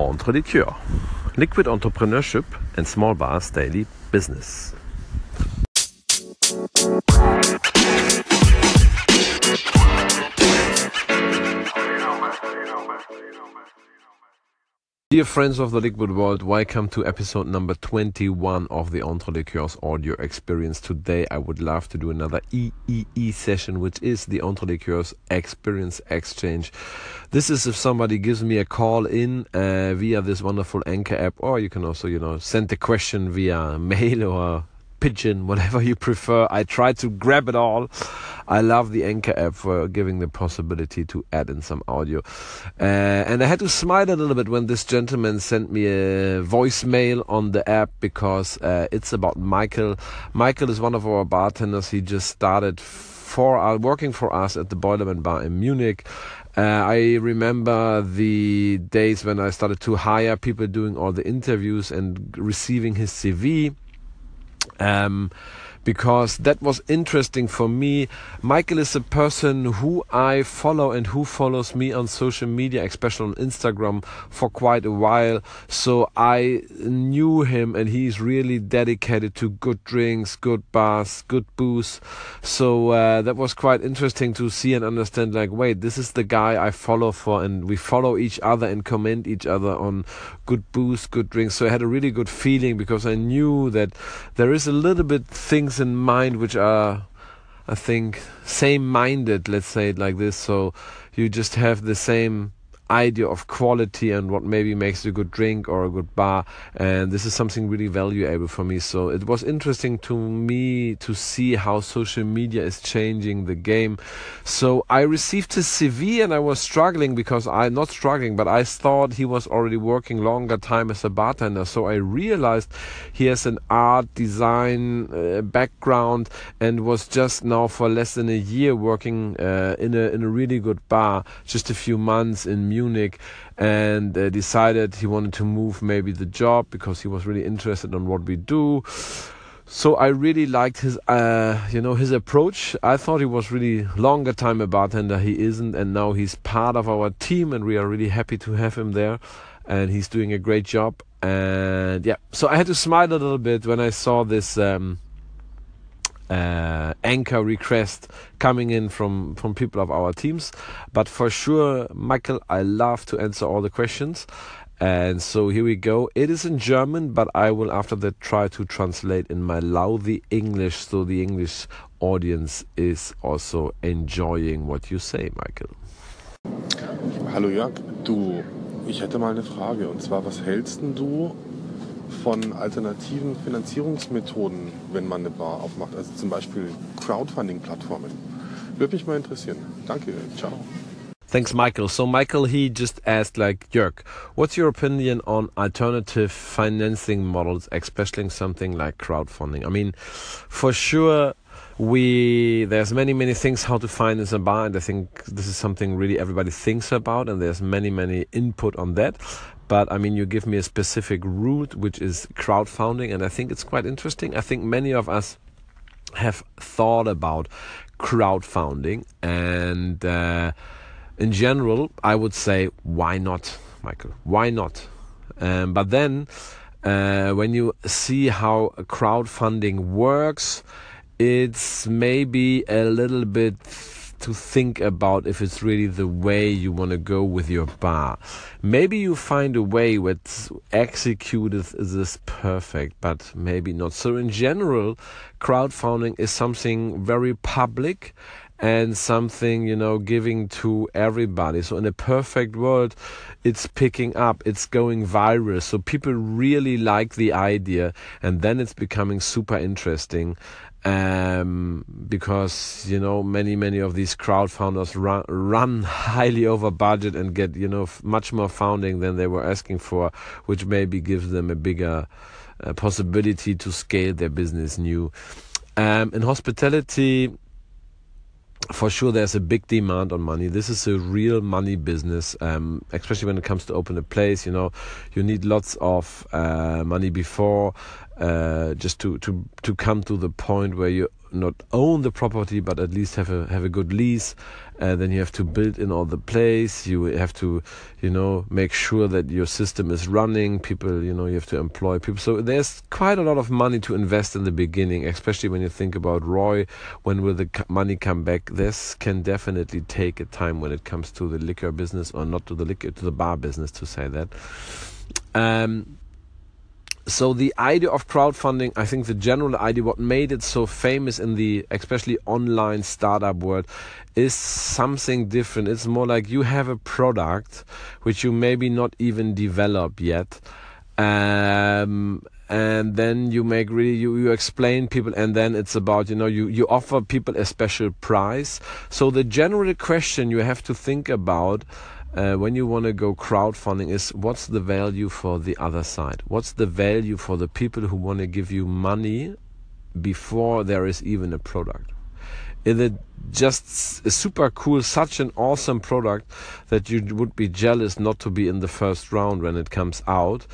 Entre Liqueur, liquid entrepreneurship and small bars daily business. Dear friends of the liquid world, welcome to episode number 21 of the Entre Liqueurs audio experience. Today I would love to do another EEE session, which is the Entre Liqueurs experience exchange. This is if somebody gives me a call in uh, via this wonderful Anchor app, or you can also, you know, send the question via mail or pigeon, whatever you prefer. I try to grab it all. I love the Anchor app for giving the possibility to add in some audio. Uh, and I had to smile a little bit when this gentleman sent me a voicemail on the app because uh, it's about Michael. Michael is one of our bartenders. He just started for uh, working for us at the Boilerman Bar in Munich. Uh, I remember the days when I started to hire people doing all the interviews and receiving his CV um, because that was interesting for me. Michael is a person who I follow and who follows me on social media, especially on Instagram, for quite a while. So I knew him, and he's really dedicated to good drinks, good bars, good booze. So uh, that was quite interesting to see and understand. Like, wait, this is the guy I follow for, and we follow each other and comment each other on good booze, good drinks. So I had a really good feeling because I knew that there is a little bit things in mind which are, I think, same minded, let's say it like this. So you just have the same idea of quality and what maybe makes a good drink or a good bar and this is something really valuable for me. So it was interesting to me to see how social media is changing the game. So i received his cv and i was struggling because i'm not struggling but i thought he was already working longer time as a bartender. So i realized he has an art design uh, background and was just now for less than a year working uh, in a in a really good bar just a few months in music Munich and uh, decided he wanted to move maybe the job because he was really interested in what we do. So I really liked his, uh, you know, his approach. I thought he was really longer time a bartender. He isn't, and now he's part of our team, and we are really happy to have him there. And he's doing a great job. And yeah, so I had to smile a little bit when I saw this. Um, uh, anchor request coming in from from people of our teams. But for sure, Michael, I love to answer all the questions. And so here we go. It is in German, but I will after that try to translate in my lousy English so the English audience is also enjoying what you say, Michael. Hallo Jörg, du, ich hätte mal eine Frage und zwar, was hältst du von alternativen Finanzierungsmethoden, wenn man eine Bar aufmacht. Also zum Beispiel Crowdfunding-Plattformen. Würde mich mal interessieren. Danke, ciao. Thanks, Michael. So, Michael, he just asked, like, Jörg, what's your opinion on alternative financing models, especially something like crowdfunding? I mean, for sure, we there's many many things how to finance a bar and i think this is something really everybody thinks about and there's many many input on that but I mean, you give me a specific route, which is crowdfunding, and I think it's quite interesting. I think many of us have thought about crowdfunding, and uh, in general, I would say, why not, Michael? Why not? Um, but then, uh, when you see how crowdfunding works, it's maybe a little bit to think about if it's really the way you want to go with your bar. Maybe you find a way what's executed this perfect, but maybe not. So in general, crowdfunding is something very public and something you know giving to everybody so in a perfect world it's picking up it's going viral so people really like the idea and then it's becoming super interesting um, because you know many many of these crowdfunders run, run highly over budget and get you know f- much more funding than they were asking for, which maybe gives them a bigger uh, possibility to scale their business new. Um, in hospitality, for sure there's a big demand on money this is a real money business um, especially when it comes to open a place you know you need lots of uh, money before uh, just to, to to come to the point where you not own the property but at least have a have a good lease uh, then you have to build in all the place. You have to you know make sure that your system is running. People you know you have to employ people. So there's quite a lot of money to invest in the beginning especially when you think about ROI when will the money come back? This can definitely take a time when it comes to the liquor business or not to the liquor to the bar business to say that. Um, so the idea of crowdfunding i think the general idea what made it so famous in the especially online startup world is something different. It's more like you have a product which you maybe not even develop yet um, and then you make really you, you explain people and then it's about you know you you offer people a special price. So the general question you have to think about uh, when you want to go crowdfunding is what's the value for the other side? What's the value for the people who want to give you money before there is even a product? Is it just super cool, such an awesome product that you would be jealous not to be in the first round when it comes out?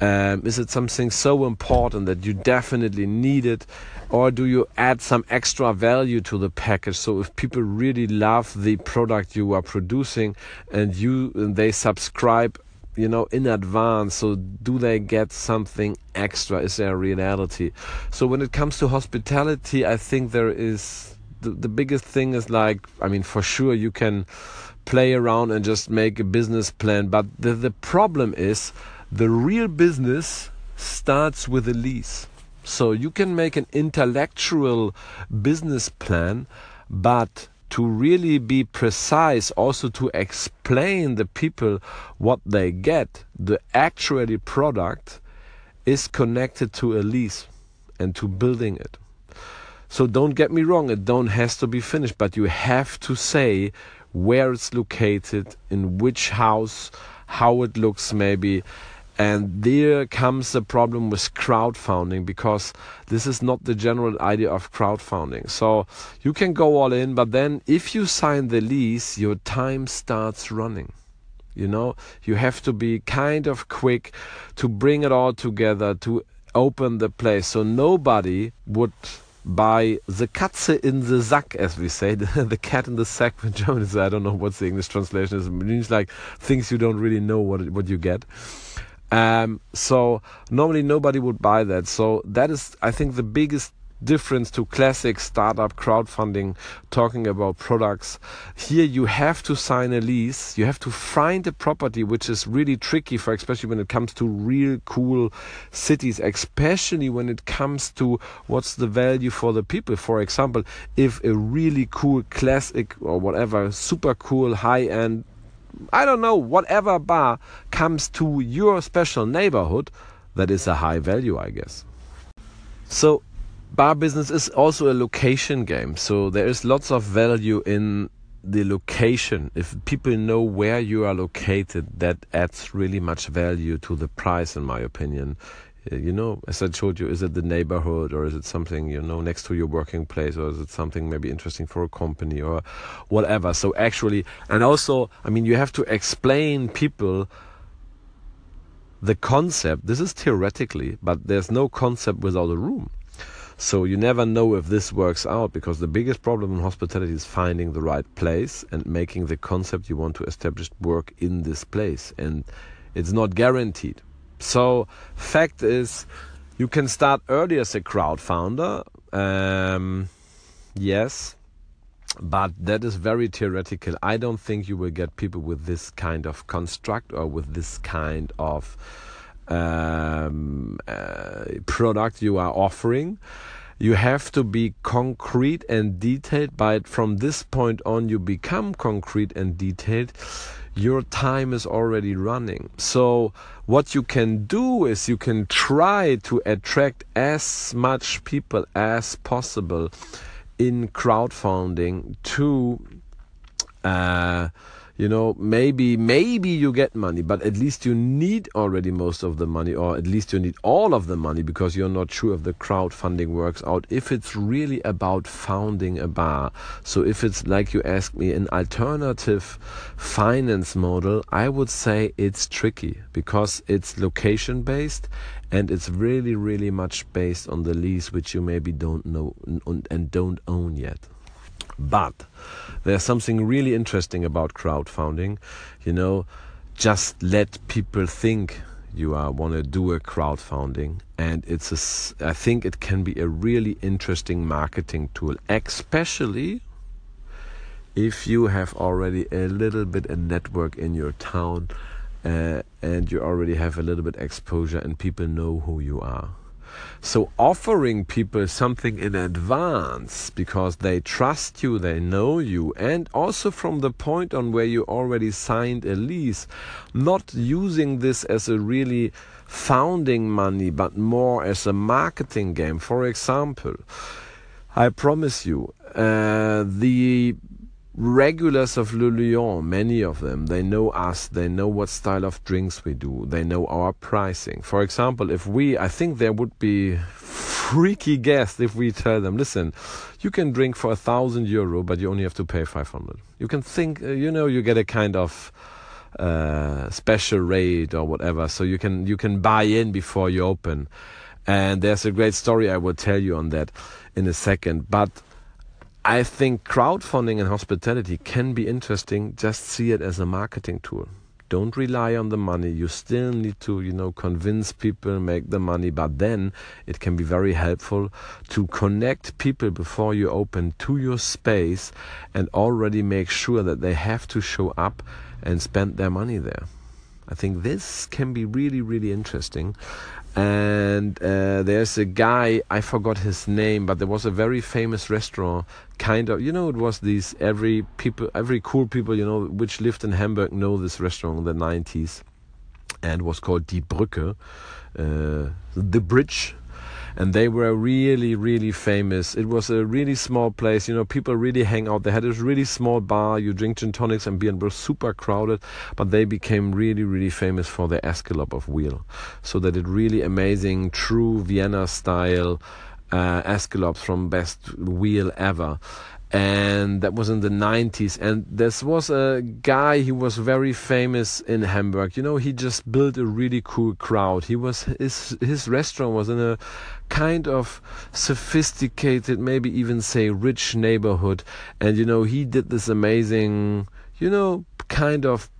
Um, is it something so important that you definitely need it? Or do you add some extra value to the package? So if people really love the product you are producing and you and they subscribe you know in advance so do they get something extra is there a reality so when it comes to hospitality i think there is the, the biggest thing is like i mean for sure you can play around and just make a business plan but the, the problem is the real business starts with a lease. So you can make an intellectual business plan, but to really be precise, also to explain the people what they get, the actual product is connected to a lease and to building it. So don't get me wrong, it don't has to be finished, but you have to say where it's located, in which house, how it looks maybe, and there comes the problem with crowdfunding because this is not the general idea of crowdfunding. So you can go all in, but then if you sign the lease, your time starts running. You know, you have to be kind of quick to bring it all together to open the place. So nobody would buy the Katze in the Sack, as we say, the, cat in the sack in German. I don't know what the English translation is. It means like things you don't really know what what you get. Um, so normally nobody would buy that. So that is, I think, the biggest difference to classic startup crowdfunding talking about products. Here you have to sign a lease. You have to find a property which is really tricky for especially when it comes to real cool cities especially when it comes to what's the value for the people. For example if a really cool classic or whatever super cool high end I don't know, whatever bar comes to your special neighborhood, that is a high value, I guess. So, bar business is also a location game. So, there is lots of value in the location. If people know where you are located, that adds really much value to the price, in my opinion Uh, you know, as I told you, is it the neighborhood or is it something, you know, next to your working place or is it something maybe interesting for a company or whatever. So actually, and also, I mean, you have to explain people the concept. This is theoretically, but there's no concept without a room. So you never know if this works out because the biggest problem in hospitality is finding the right place and making the concept you want to establish work in this place. And it's not guaranteed so, fact is, you can start early as a crowd founder. Um, yes, but that is very theoretical. I don't think you will get people with this kind of construct or with this kind of um, uh, product you are offering. You have to be concrete and detailed, but from this point on, you become concrete and detailed your time is already running. So, what you can do is you can try to attract as much people as possible in crowdfunding to uh, you know maybe maybe you get money but at least you need already most of the money or at least you need all of the money because you're not sure if the crowdfunding works out if it's really about founding a bar. So if it's like you asked me an alternative finance model i would say it's tricky because it's location based and it's really really much based on the lease which you maybe don't know and don't own yet but there's something really interesting about crowdfunding. You know, just let people think you uh, want to do a crowdfunding and it's a, I think it can be a really interesting marketing tool especially if you have already a little bit a network in your town uh, and you already have a little bit exposure and people know who you are so offering people something in advance because they trust you, they know you, and also from the point on where you already signed a lease, not using this as a really founding money, but more as a marketing game. For example, I promise you, uh, the regulars of Le Lion, many of them, they know us, they know what style of drinks we do, they know our pricing. For example, if we, I think there would be freaky guests if we tell them, listen, you can drink for a thousand euro, but you only have to pay 500. You can think, uh, you know, you get a kind of uh, special rate or whatever, so you can you can buy in before you open. And there's a great story I will tell you on that in a second, but I think crowdfunding and hospitality can be interesting. Just see it as a marketing tool. Don't rely on the money. You still need to, you know, convince people, make the money, but then it can be very helpful to connect people before you open to your space and already make sure that they have to show up and spend their money there. I think this can be really, really interesting and uh, there's a guy I forgot his name, but there was a very famous restaurant, kind of you know it was these every people every cool people you know which lived in Hamburg know this restaurant in the 90s, and was called Die Brücke, uh, the bridge and they were really really famous. It was a really small place you know people really hang out. They had this really small bar you drink gin tonics and beer and were super crowded but they became really really famous for their escalope of wheel. So they did really amazing true vienna style uh, escalopes from best wheel ever. And that was in the 90s and this was a guy he was very famous in hamburg. You know he just built a really cool crowd. He was his his restaurant was in a kind of sophisticated maybe even say rich neighborhood. And you know he did this amazing you know kind of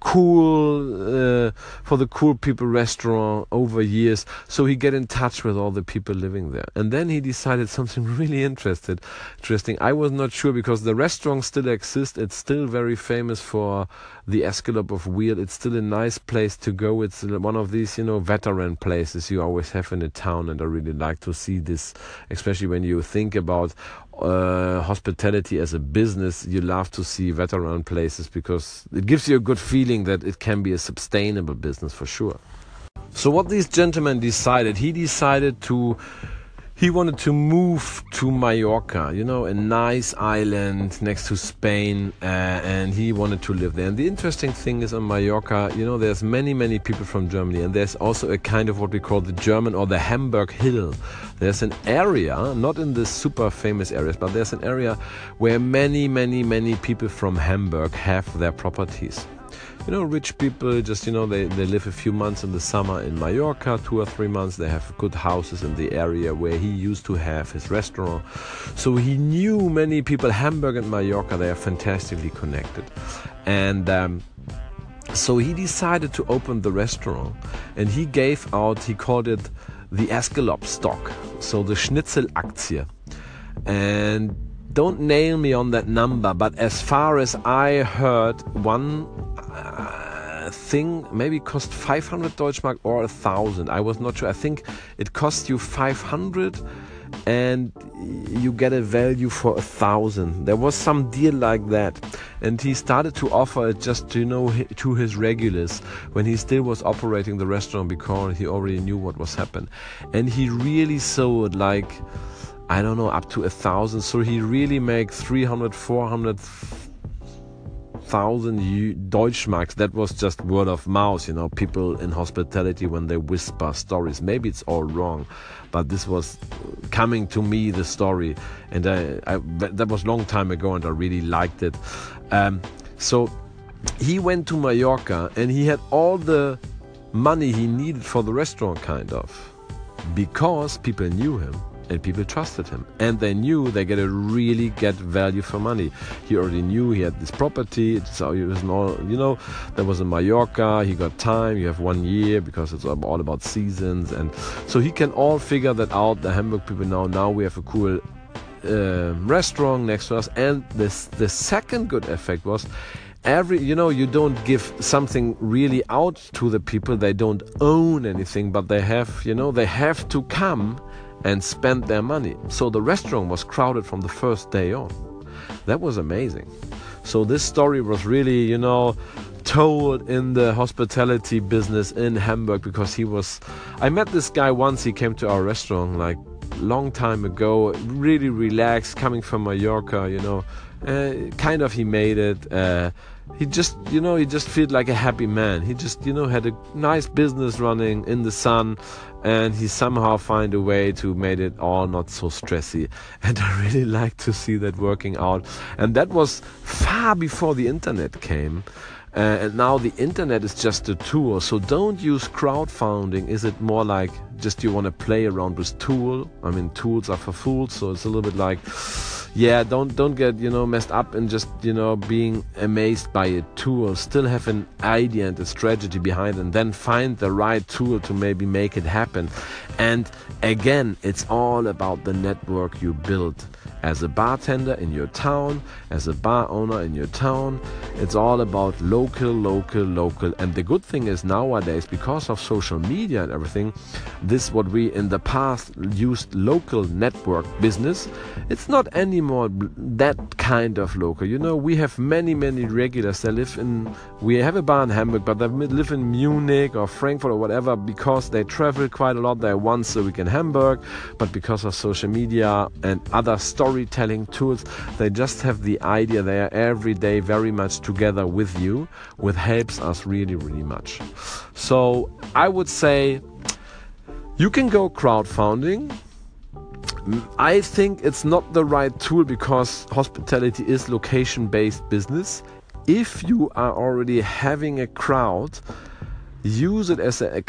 cool uh, for the cool people restaurant over years. So he get in touch with all the people living there. And then he decided something really interested interesting. I was not sure because the restaurant still exists. It's still very famous for the escalope of wheel. It's still a nice place to go. It's one of these you know veteran places you always have in a town and i really like to see this especially when you think about uh, hospitality as a business, you love to see veteran places because it gives you a good feeling that it can be a sustainable business for sure. So, what these gentlemen decided, he decided to he wanted to move to Mallorca, you know, a nice island next to Spain, uh, and he wanted to live there. And the interesting thing is on Mallorca, you know, there's many, many people from Germany, and there's also a kind of what we call the German or the Hamburg Hill. There's an area, not in the super famous areas, but there's an area where many, many, many people from Hamburg have their properties you know, rich people just, you know, they, they live a few months in the summer in Mallorca, two or three months. They have good houses in the area where he used to have his restaurant. So he knew many people, Hamburg and Mallorca, they are fantastically connected. And, um, so he decided to open the restaurant and he gave out, he called it the Escalope stock, so the Schnitzel Aktie. And don't nail me on that number, but as far as I heard, one thing maybe cost 500 Deutschmark or a thousand. I was not sure. I think it cost you 500 and you get a value for a thousand. There was some deal like that, and he started to offer it just to you know to his regulars when he still was operating the restaurant because he already knew what was happening, and he really sold like I don't know, up to a thousand. So he really make 300, 400, 100,000 Deutschmarks. That was just word of mouth, you know, people in hospitality when they whisper stories. Maybe it's all wrong, but this was coming to me, the story. And I, I that was long time ago and I really liked it. Um, so he went to Mallorca and he had all the money he needed for the restaurant, kind of, because people knew him and people trusted him. And they knew they get a really get value for money. He already knew he had this property. So he was all you know there was in mallorca. He got time. You have one year because it's all about seasons. And so he can all figure that out. The hamburg people now now we have a cool uh, restaurant next to us. And this the second good effect was every you know you don't give something really out to the people. They don't own anything but they have you know they have to come and spent their money. So the restaurant was crowded from the first day on. That was amazing. So this story was really you know told in the hospitality business in hamburg because he was i met this guy once he came to our restaurant like long time ago really relaxed coming from mallorca you know. Uh, kind of he made it. Uh, he just, you know, he just felt like a happy man. He just, you know, had a nice business running in the sun, and he somehow find a way to make it all not so stressy. And I really like to see that working out. And that was far before the internet came. Uh, and now the internet is just a tool. So don't use crowdfunding. Is it more like just you want to play around with tool? I mean, tools are for fools. So it's a little bit like yeah don't don't get you know messed up and just you know being amazed by a tool still have an idea and a strategy behind and then find the right tool to maybe make it happen and again it's all about the network you build as a bartender in your town, as a bar owner in your town. It's all about local, local, local. And the good thing is nowadays, because of social media and everything, this what we in the past used local network business, it's not anymore that kind of local. You know, we have many, many regulars that live in, we have a bar in Hamburg, but they live in Munich or Frankfurt or whatever because they travel quite a lot. They're once a week in Hamburg, but because of social media and other stories, storytelling tools. They just have the idea they are every day very much together with you, which helps us really, really much. So I would say you can go crowdfunding. I think it's not the right tool because hospitality is location based business. If you are already having a crowd, use it as an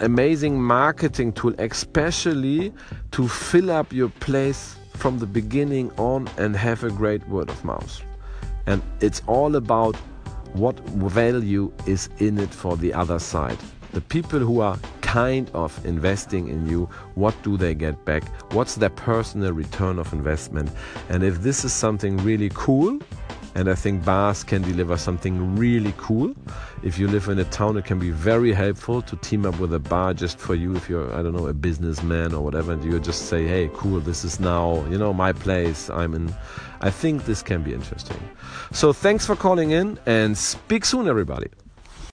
amazing marketing tool, especially to fill up your place from the beginning on and have a great word of mouth. And it's all about what value is in it for the other side. The people who are kind of investing in you, what do they get back? What's their personal return of investment? And if this is something really cool, and I think bars can deliver something really cool. If you live in a town, it can be very helpful to team up with a bar just for you. If you're, I don't know, a businessman or whatever, and you just say, hey, cool, this is now, you know, my place. I'm in. I think this can be interesting. So thanks for calling in and speak soon, everybody.